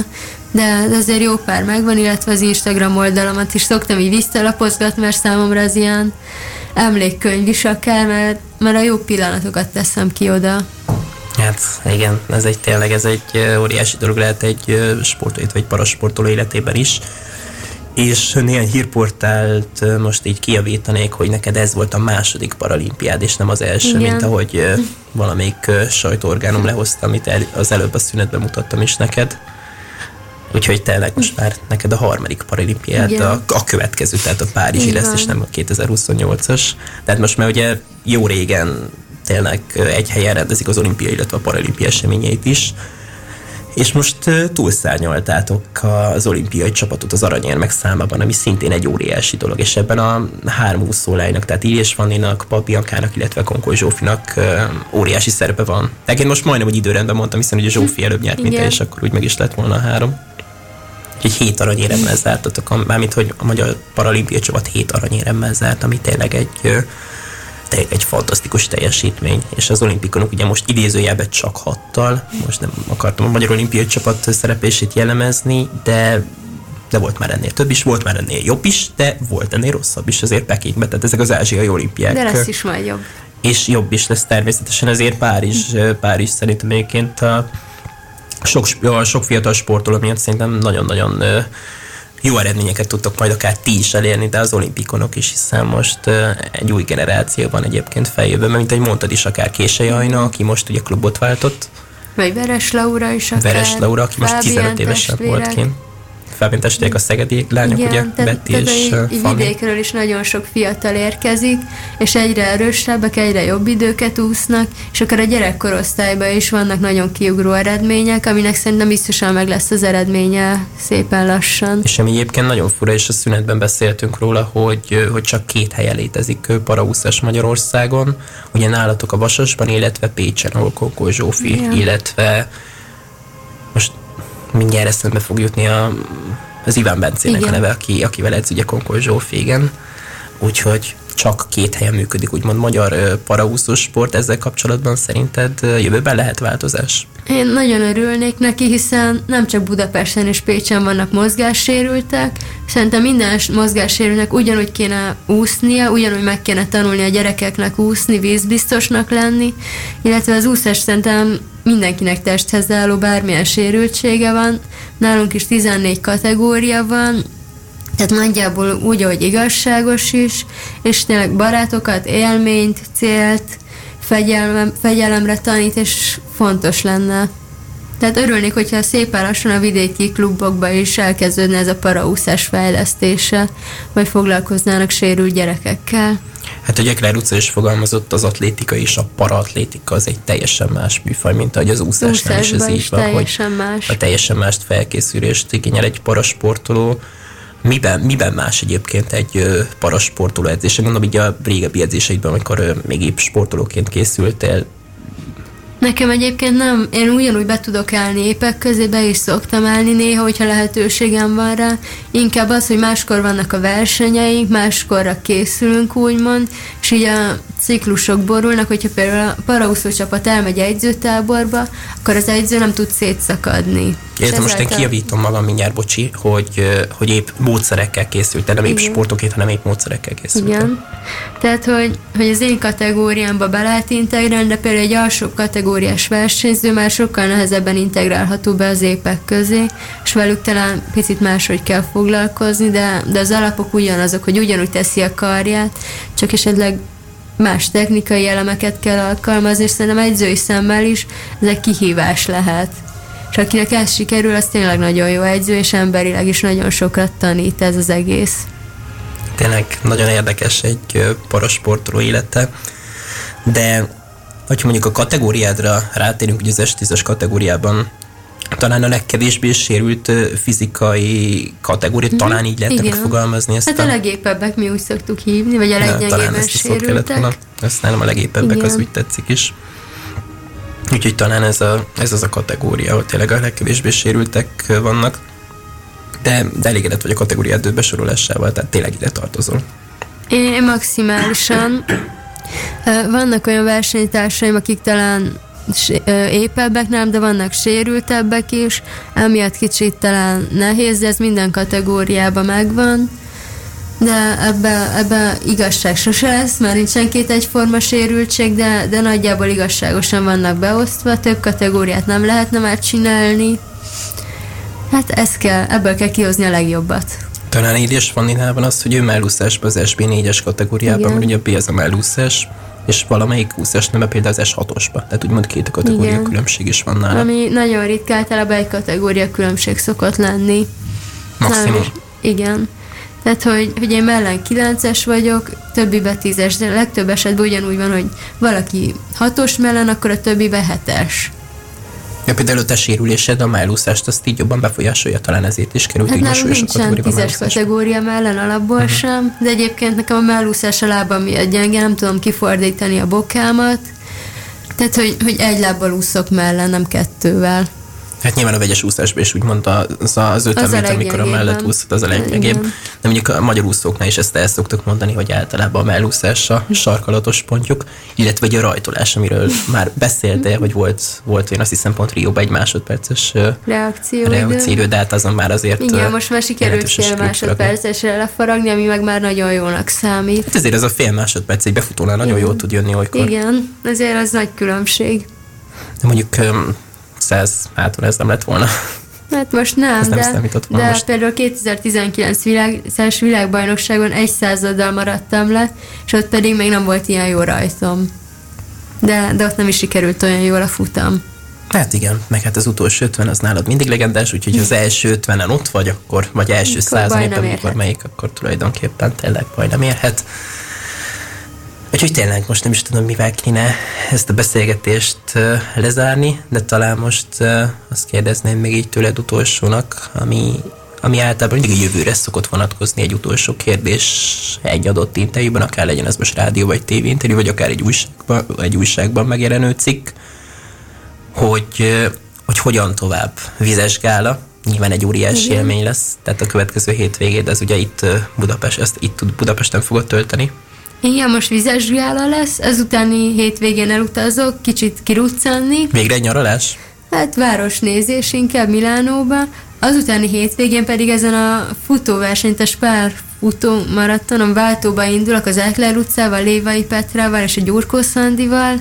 B: de azért jó pár megvan, illetve az Instagram oldalamat is szoktam így visszalapozgatni, mert számomra az ilyen emlékkönyv is akár, mert, mert a jó pillanatokat teszem ki oda.
A: Hát igen, ez egy tényleg ez egy óriási dolog lehet egy sportoló, vagy parasportoló életében is. És néhány hírportált most így kiavítanék, hogy neked ez volt a második paralimpiád, és nem az első, Igen. mint ahogy valamelyik sajtóorgánum lehozta, amit el, az előbb a szünetben mutattam is neked. Úgyhogy tényleg most már neked a harmadik paralimpiád, a, a következő, tehát a Párizsi Igen. lesz, és nem a 2028-as. Tehát most már ugye jó régen tényleg egy helyen rendezik az olimpia, illetve a paralimpiai eseményeit is. És most túlszárnyaltátok az olimpiai csapatot az aranyérmek számában, ami szintén egy óriási dolog, és ebben a három úszólájnak, tehát Ilyes Vanninak, Papiankának, illetve Konkoly Zsófinak óriási szerepe van. De én most majdnem, hogy időrendben mondtam, hiszen ugye Zsófi előbb nyert, mint te, és akkor úgy meg is lett volna a három. Úgyhogy hét aranyéremmel zártatok, mármint hogy a magyar paralimpiai csapat hét aranyéremmel zárt, ami tényleg egy egy fantasztikus teljesítmény, és az olimpikonok ugye most idézőjelben csak hattal, most nem akartam a Magyar Olimpiai Csapat szerepését jellemezni, de de volt már ennél több is, volt már ennél jobb is, de volt ennél rosszabb is azért Pekingben, tehát ezek az ázsiai olimpiák.
B: De lesz is majd jobb.
A: És jobb is lesz természetesen, azért Párizs, Párizs szerintem egyébként a sok, a sok fiatal sportoló miatt szerintem nagyon-nagyon jó eredményeket tudtok majd akár ti is elérni, de az olimpikonok is, hiszen most egy új generáció van egyébként feljövő, mint egy mondtad is, akár Kései Ajna, aki most ugye klubot váltott.
B: Vagy Veres Laura is akár.
A: Veres Laura, aki most 15 évesen volt kint felvintesíték a szegedi lányok, Igen, ugye, te, Betty és
B: így, vidékről is nagyon sok fiatal érkezik, és egyre erősebbek, egyre jobb időket úsznak, és akár a gyerekkorosztályban is vannak nagyon kiugró eredmények, aminek szerintem biztosan meg lesz az eredménye szépen lassan.
A: És ami egyébként nagyon fura, és a szünetben beszéltünk róla, hogy, hogy csak két helye létezik paraúszás Magyarországon, ugye nálatok a Vasasban, illetve Pécsen, ahol Kokó Zsófi, Igen. illetve mindjárt eszembe fog jutni a, az Iván Bencének igen. a neve, aki, akivel edz ugye Konkol Zsófi, igen. Úgyhogy csak két helyen működik, úgymond magyar paraúszós sport. Ezzel kapcsolatban szerinted jövőben lehet változás?
B: Én nagyon örülnék neki, hiszen nem csak Budapesten és Pécsen vannak mozgássérültek, szerintem minden mozgássérülnek ugyanúgy kéne úsznia, ugyanúgy meg kéne tanulni a gyerekeknek úszni, vízbiztosnak lenni, illetve az úszás szerintem mindenkinek testhez álló bármilyen sérültsége van. Nálunk is 14 kategória van, tehát nagyjából úgy, hogy igazságos is, és tényleg barátokat, élményt, célt, fegyelem, fegyelemre tanít, és fontos lenne. Tehát örülnék, hogyha szépen lassan a vidéki klubokba is elkezdődne ez a paraúszás fejlesztése, vagy foglalkoznának sérült gyerekekkel.
A: Hát ugye Ekler utca is fogalmazott, az atlétika és a paraatlétika az egy teljesen más műfaj, mint ahogy az úszásnál is ez így van, hogy
B: más.
A: a teljesen mást felkészülést igényel egy parasportoló. Miben, miben más egyébként egy parasportoló edzés? Mondom, így a régebbi edzéseidben, amikor még épp sportolóként készültél,
B: Nekem egyébként nem, én ugyanúgy be tudok állni épek közé, be is szoktam állni néha, hogyha lehetőségem van rá. Inkább az, hogy máskor vannak a versenyeink, máskorra készülünk, úgymond, és így a ciklusok borulnak, hogyha például a paraúszó csapat elmegy egyzőtáborba, akkor az egyző nem tud szétszakadni.
A: Értem, most én kijavítom magam mindjárt, bocsi, hogy, hogy épp módszerekkel készült, nem épp sportokét, hanem épp módszerekkel készült.
B: Igen. Tehát, hogy, hogy az én kategóriámba be lehet integrálni, de például egy alsó kategóriás versenyző már sokkal nehezebben integrálható be az épek közé, és velük talán picit máshogy kell foglalkozni, de, de az alapok ugyanazok, hogy ugyanúgy teszi a karját, csak esetleg más technikai elemeket kell alkalmazni, és szerintem egyzői szemmel is ez egy kihívás lehet. És akinek ez sikerül, az tényleg nagyon jó egyző, és emberileg is nagyon sokat tanít ez az egész.
A: Tényleg nagyon érdekes egy parasportoló élete, de hogyha mondjuk a kategóriádra rátérünk, hogy az S10-es kategóriában talán a legkevésbé sérült fizikai kategória, mm-hmm. talán így lehet megfogalmazni ezt.
B: Hát a, a legépebbek mi úgy szoktuk hívni, vagy a leggyengébben sérültek.
A: Ezt nálam a legépebbek, Igen. az úgy tetszik is. Úgyhogy talán ez, a, ez az a kategória, ahol tényleg a legkevésbé sérültek vannak. De, de elégedett vagy a kategória edző besorolásával, tehát tényleg ide tartozol.
B: Én maximálisan. Vannak olyan versenytársaim, akik talán épebbek nem, de vannak sérültebbek is, emiatt kicsit talán nehéz, de ez minden kategóriában megvan. De ebbe, ebbe igazság sose lesz, mert nincsen két egyforma sérültség, de, de nagyjából igazságosan vannak beosztva, több kategóriát nem lehetne már csinálni. Hát ez kell, ebből kell kihozni a legjobbat.
A: Talán is van Ninában az, hogy ő mellúszásban az SB4-es kategóriában, mert ugye a B az a mellúszás, és valamelyik úszás neve például az S6-osba. Tehát úgymond két kategória Igen. különbség is van nála.
B: Ami nagyon ritka, általában egy kategória különbség szokott lenni.
A: Maximum. Nem,
B: igen. Tehát, hogy, hogy én mellen 9-es vagyok, többibe 10-es, de legtöbb esetben ugyanúgy van, hogy valaki 6-os mellen, akkor a többibe 7-es.
A: Ja, például a te sérülésed, a mellúszást, azt így jobban befolyásolja, talán ezért is került
B: hát nálunk nincsen tízes kategória mellen alapból uh-huh. sem, de egyébként nekem a mellúszás a lábam miatt gyenge, nem tudom kifordítani a bokámat, tehát, hogy, hogy egy lábbal úszok mellen, nem kettővel.
A: Hát nyilván a vegyes úszásban is úgy mondta, az, az 50 méter, amikor a mellett úszott, az a leggyengébb. De mondjuk a magyar úszóknál is ezt el szoktuk mondani, hogy általában a mellúszás a sarkalatos pontjuk, illetve egy a rajtolás, amiről már beszélte, hogy volt, volt én azt hiszem pont Rióban egy másodperces
B: reakció,
A: reakció de hát azon már azért
B: Igen, most már sikerült fél másodpercesre lefaragni, ami meg már nagyon jónak számít.
A: Hát ezért ez a fél másodperc egy befutónál nagyon jól tud jönni olykor.
B: Igen, ezért az nagy különbség.
A: De mondjuk 100 hátul ez nem lett volna.
B: Hát most nem,
A: ez nem
B: de, de most. például 2019 világ, világbajnokságon egy századdal maradtam le, és ott pedig még nem volt ilyen jó rajtom. De, de ott nem is sikerült olyan jól a futam.
A: Hát igen, meg hát az utolsó 50 az nálad mindig legendás, úgyhogy az első 50-en ott vagy, akkor, vagy első százan amikor melyik, akkor tulajdonképpen tényleg baj nem érhet. Úgyhogy tényleg most nem is tudom, mivel kéne ezt a beszélgetést lezárni, de talán most azt kérdezném még így tőled utolsónak, ami, ami általában mindig a jövőre szokott vonatkozni egy utolsó kérdés egy adott interjúban, akár legyen ez most rádió vagy tévéinterjú, vagy akár egy újságban, egy újságban megjelenő cikk, hogy, hogy hogyan tovább vizesgála, nyilván egy óriási Igen. élmény lesz, tehát a következő hétvégéd, ez ugye itt Budapest, ezt itt Budapesten fogod tölteni.
B: Igen, most vizes gála lesz, ezutáni hétvégén elutazok, kicsit kiruccanni.
A: Végre egy nyaralás?
B: Hát városnézés inkább Milánóba. Azutáni hétvégén pedig ezen a futóversenyt, a Spár futó maratonon váltóba indulok az Ekler utcával, Lévai Petrával és a Gyurkó Szandival.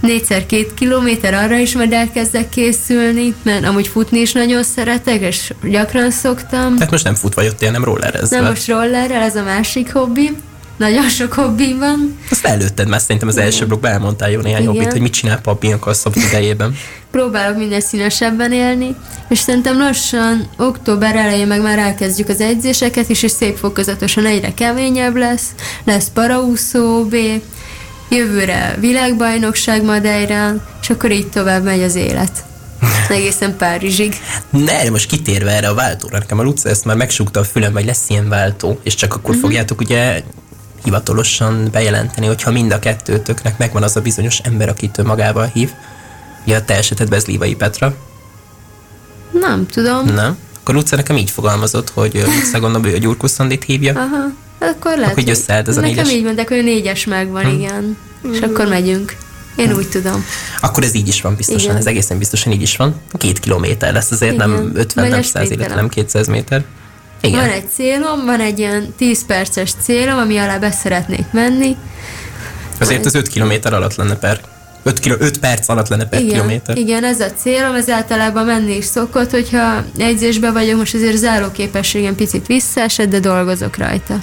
B: Négyszer két kilométer, arra is majd elkezdek készülni, mert amúgy futni is nagyon szeretek, és gyakran szoktam.
A: Tehát most nem fut vagy ott, nem rollerezve?
B: Nem, most rollerrel, ez a másik hobbi. Nagyon sok hobbi van.
A: Azt előtted már szerintem az első blokkban elmondtál jó néhány Igen. hobbit, hogy mit csinál papíronkkal a szabad idejében.
B: Próbálok minden színesebben élni, és szerintem lassan október elején meg már elkezdjük az edzéseket is, és szép fokozatosan egyre keményebb lesz, lesz paraúszó B, jövőre világbajnokság Madeirán, és akkor így tovább megy az élet. <laughs> Egészen Párizsig.
A: Ne, most kitérve erre a váltóra, nekem a Luca ezt már megsúgta a fülem, hogy lesz ilyen váltó, és csak akkor uh-huh. fogjátok ugye hivatalosan bejelenteni, hogyha mind a kettőtöknek megvan az a bizonyos ember, akit ő magával hív. Ja, a te esetedben ez Lívai Petra.
B: Nem tudom.
A: Nem? Akkor Luca nekem így fogalmazott, hogy Luca gondolom, hogy a Gyurkus Szandit hívja.
B: Aha. Akkor lehet,
A: hogy összeállt ez a
B: négyes. Nekem így mondták, hogy négyes megvan, hm. igen. Hm. És akkor megyünk. Én hm. úgy tudom.
A: Akkor ez így is van biztosan, igen. ez egészen biztosan így is van. Két kilométer lesz azért, igen. nem 50, nem 100, illetve nem 200 méter.
B: Igen. Van egy célom, van egy ilyen 10 perces célom, ami alá be szeretnék menni.
A: Azért az 5 kilométer alatt lenne per 5, kilo, 5 perc alatt lenne per
B: igen,
A: kilométer.
B: Igen, ez a célom, ez általában menni is szokott, hogyha egyzésben vagyok, most azért záróképességem picit visszaesett, de dolgozok rajta.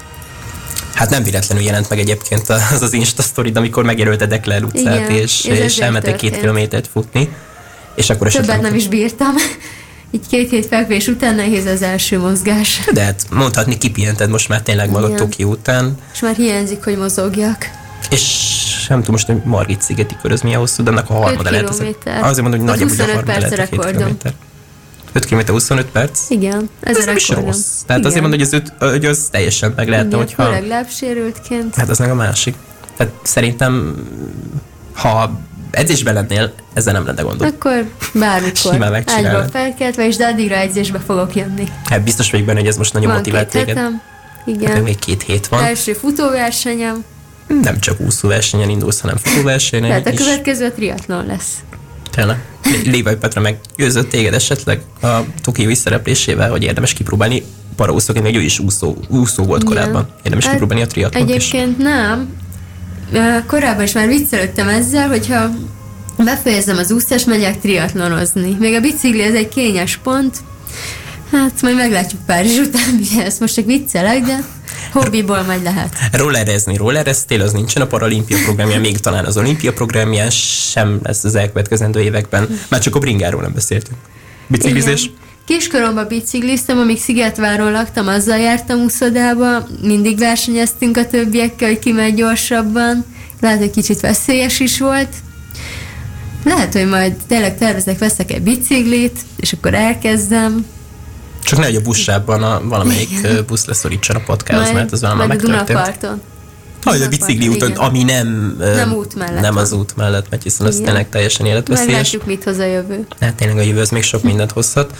A: Hát nem véletlenül jelent meg egyébként az az Insta story amikor megjelölted Ekler utcát, igen, és, és elmentek két kilométert futni. És akkor
B: Többet nem is bírtam így két hét fekvés után nehéz az első mozgás.
A: De hát mondhatni, kipihented most már tényleg magad Tokió után.
B: És már hiányzik, hogy mozogjak.
A: És nem tudom most, hogy Margit szigeti kör, az milyen hosszú, de ennek a harmada lehet. Az, azért mondom, hogy nagyobb, hogy a harmada lehet a kilométer. 5 km 25 perc?
B: Igen, ez, ez
A: nem is rossz. Tehát Igen. azért mondom, hogy az, öt, hogy az teljesen meg lehetne,
B: Igen,
A: hogyha...
B: lábsérültként.
A: Hát az meg a másik. Tehát szerintem, ha edzésben lennél, ezzel nem lenne gondod.
B: Akkor bármikor. Ágyból felkeltve, és de addigra edzésbe fogok jönni.
A: Hát biztos vagyok benne, hogy ez most nagyon
B: Van
A: motivált
B: két
A: téged.
B: hetem.
A: Nekem
B: Igen.
A: még két hét van.
B: Első futóversenyem,
A: Nem csak úszóversenyen indulsz, hanem futóversenyen
B: tehát a
A: is.
B: következő a triatlon lesz.
A: Tényleg. Lévai Petra meggyőzött téged esetleg a Tokiói szereplésével, hogy érdemes kipróbálni paraúszóként, még ő is úszó, úszó volt
B: Igen.
A: korábban. Érdemes
B: Hát,
A: kipróbálni a triatlont is.
B: Egyébként nem. Korábban is már viccelődtem ezzel, hogyha befejezem az úszást, megyek triatlonozni. Még a bicikli ez egy kényes pont. Hát majd meglátjuk Párizs után, <laughs> ugye ezt most csak viccelek, de hobbiból majd lehet.
A: Rollerezni, rollereztél, az nincsen a paralimpia programján, még talán az olimpia programján sem lesz az elkövetkezendő években. Már csak a bringáról nem beszéltünk. Biciklizés?
B: Igen. Kiskoromban bicikliztem, amíg Szigetváron laktam, azzal jártam úszodába, mindig versenyeztünk a többiekkel, hogy ki megy gyorsabban. Lehet, hogy kicsit veszélyes is volt. Lehet, hogy majd tényleg tervezek, veszek egy biciklit, és akkor elkezdem.
A: Csak nehogy a buszsában a valamelyik ö, busz leszorítson a podcasthoz, mert az
B: a
A: megtörtént.
B: Dunaparton.
A: Hogy a bicikli úton,
B: Igen.
A: ami nem,
B: Nem út mellett
A: nem
B: van.
A: az út mellett megy, hiszen az
B: Igen.
A: tényleg teljesen életveszélyes.
B: Meglátjuk, mit hoz a jövő.
A: Hát tényleg a jövő az még sok mindent hozhat.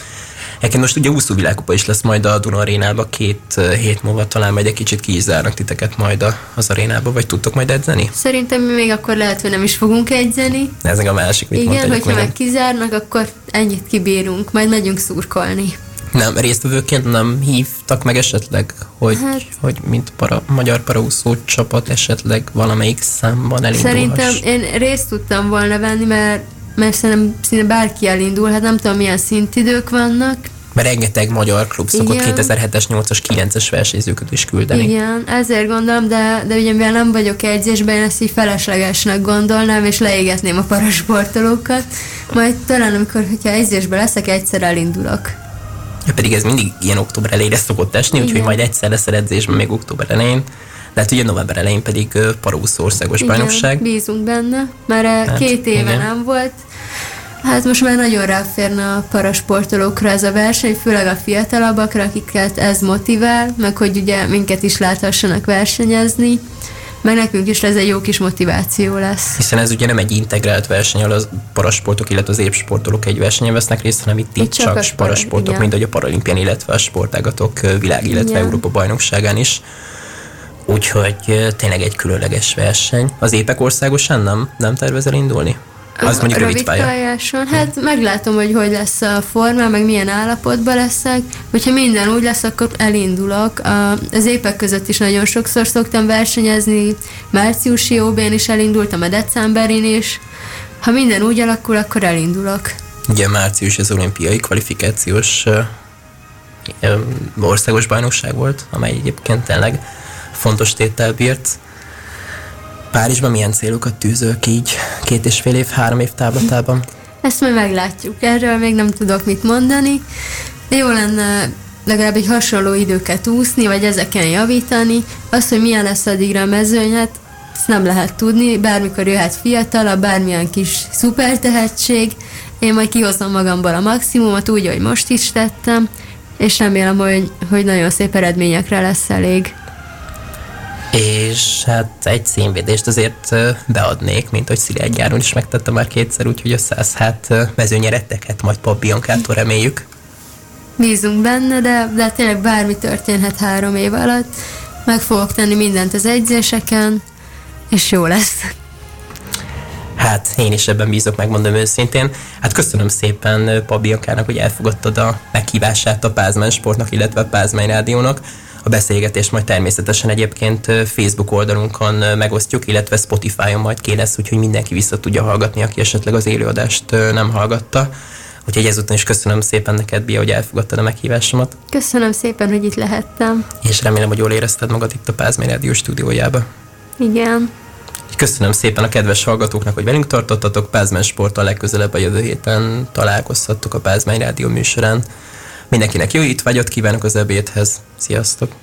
A: Egyébként most ugye úszó világkupa is lesz majd a Duna arénába két ö, hét múlva, talán majd egy kicsit ki is zárnak titeket majd az arénába, vagy tudtok majd edzeni?
B: Szerintem mi még akkor lehet, hogy nem is fogunk egyzeni.
A: Ez a másik, mit
B: Igen, hogyha meg kizárnak, akkor ennyit kibírunk, majd megyünk szurkolni.
A: Nem, résztvevőként nem hívtak meg esetleg, hogy, Hát- hogy mint para, magyar paraúszó csapat esetleg valamelyik számban elindulhass?
B: Szerintem én részt tudtam volna venni, mert, mert szerintem szinte bárki elindul, hát nem tudom milyen szintidők vannak.
A: Mert rengeteg magyar klub szokott
B: Igen.
A: 2007-es, 8-as, 9-es versenyzőket is küldeni.
B: Igen, ezért gondolom, de, de ugye mivel nem vagyok edzésben, én ezt így feleslegesnek gondolnám, és leégetném a parasportolókat. Majd talán, amikor, hogyha edzésben leszek, egyszer elindulok.
A: Ja, pedig ez mindig ilyen október elejére szokott esni, úgyhogy
B: Igen.
A: majd egyszer lesz edzésben még október elején. De hát ugye november elején pedig ö, paraúszó országos bajnokság.
B: Igen, bízunk benne, mert Hát, két éve
A: igen.
B: nem volt. Hát most már nagyon ráférne a parasportolókra ez a verseny, főleg a fiatalabbakra, akiket ez motivál, meg hogy ugye minket is láthassanak versenyezni, meg nekünk is ez egy jó kis motiváció lesz.
A: Hiszen ez ugye nem egy integrált verseny, ahol az parasportok, illetve az évsportolók egy versenyen vesznek részt, hanem itt, itt csak,
B: csak a
A: csak
B: sport-
A: parasportok,
B: igen.
A: mint ahogy a paralimpián, illetve a sportágatok világ, illetve
B: Igen.
A: Európa bajnokságán is. Úgyhogy tényleg egy különleges verseny. Az épek országosan nem? Nem tervezel indulni? Az mondjuk rövid
B: pályáson. Hát meglátom, hogy hogy lesz a forma, meg milyen állapotban leszek. Hogyha minden úgy lesz, akkor elindulok. Az épek között is nagyon sokszor szoktam versenyezni. Márciusi OB-n is elindultam, a decemberin is. Ha minden úgy alakul, akkor elindulok.
A: Ugye március az olimpiai kvalifikációs országos bajnokság volt, amely egyébként tényleg fontos téttel bírt. Párizsban milyen célokat tűzök így két és fél év, három év távlatában?
B: Ezt majd meglátjuk. Erről még nem tudok mit mondani. De jó lenne legalább egy hasonló időket úszni, vagy ezeken javítani. Az, hogy milyen lesz addigra a mezőny, hát ezt nem lehet tudni. Bármikor jöhet fiatal, bármilyen kis szuper tehetség. Én majd kihozom magamból a maximumot, úgy, hogy most is tettem, és remélem, hogy, hogy nagyon szép eredményekre lesz elég.
A: És hát egy színvédést azért beadnék, mint hogy Szilágy Gyáron is megtette már kétszer, úgyhogy a 100 hát mezőnyeretteket majd Pap Biancától reméljük.
B: Bízunk benne, de, de tényleg bármi történhet három év alatt. Meg fogok tenni mindent az edzéseken, és jó lesz.
A: Hát én is ebben bízok, megmondom őszintén. Hát köszönöm szépen Biancának, hogy elfogadtad a meghívását a Pázmány Sportnak, illetve a Pázmány Rádiónak. A beszélgetést majd természetesen egyébként Facebook oldalunkon megosztjuk, illetve Spotify-on majd ki lesz, úgyhogy mindenki vissza tudja hallgatni, aki esetleg az élőadást nem hallgatta. Úgyhogy ezúttal is köszönöm szépen neked, Bia, hogy elfogadtad a meghívásomat,
B: Köszönöm szépen, hogy itt lehettem.
A: és remélem, hogy jól érezted magad itt a Pázmány Rádió stúdiójába.
B: Igen.
A: Köszönöm szépen a kedves hallgatóknak, hogy velünk tartottatok. Pázmány Sporttal legközelebb a jövő héten találkozhattok a Pázmány Rádió műsorán. Mindenkinek jó itt vagyot kívánok az ebédhez. Sziasztok!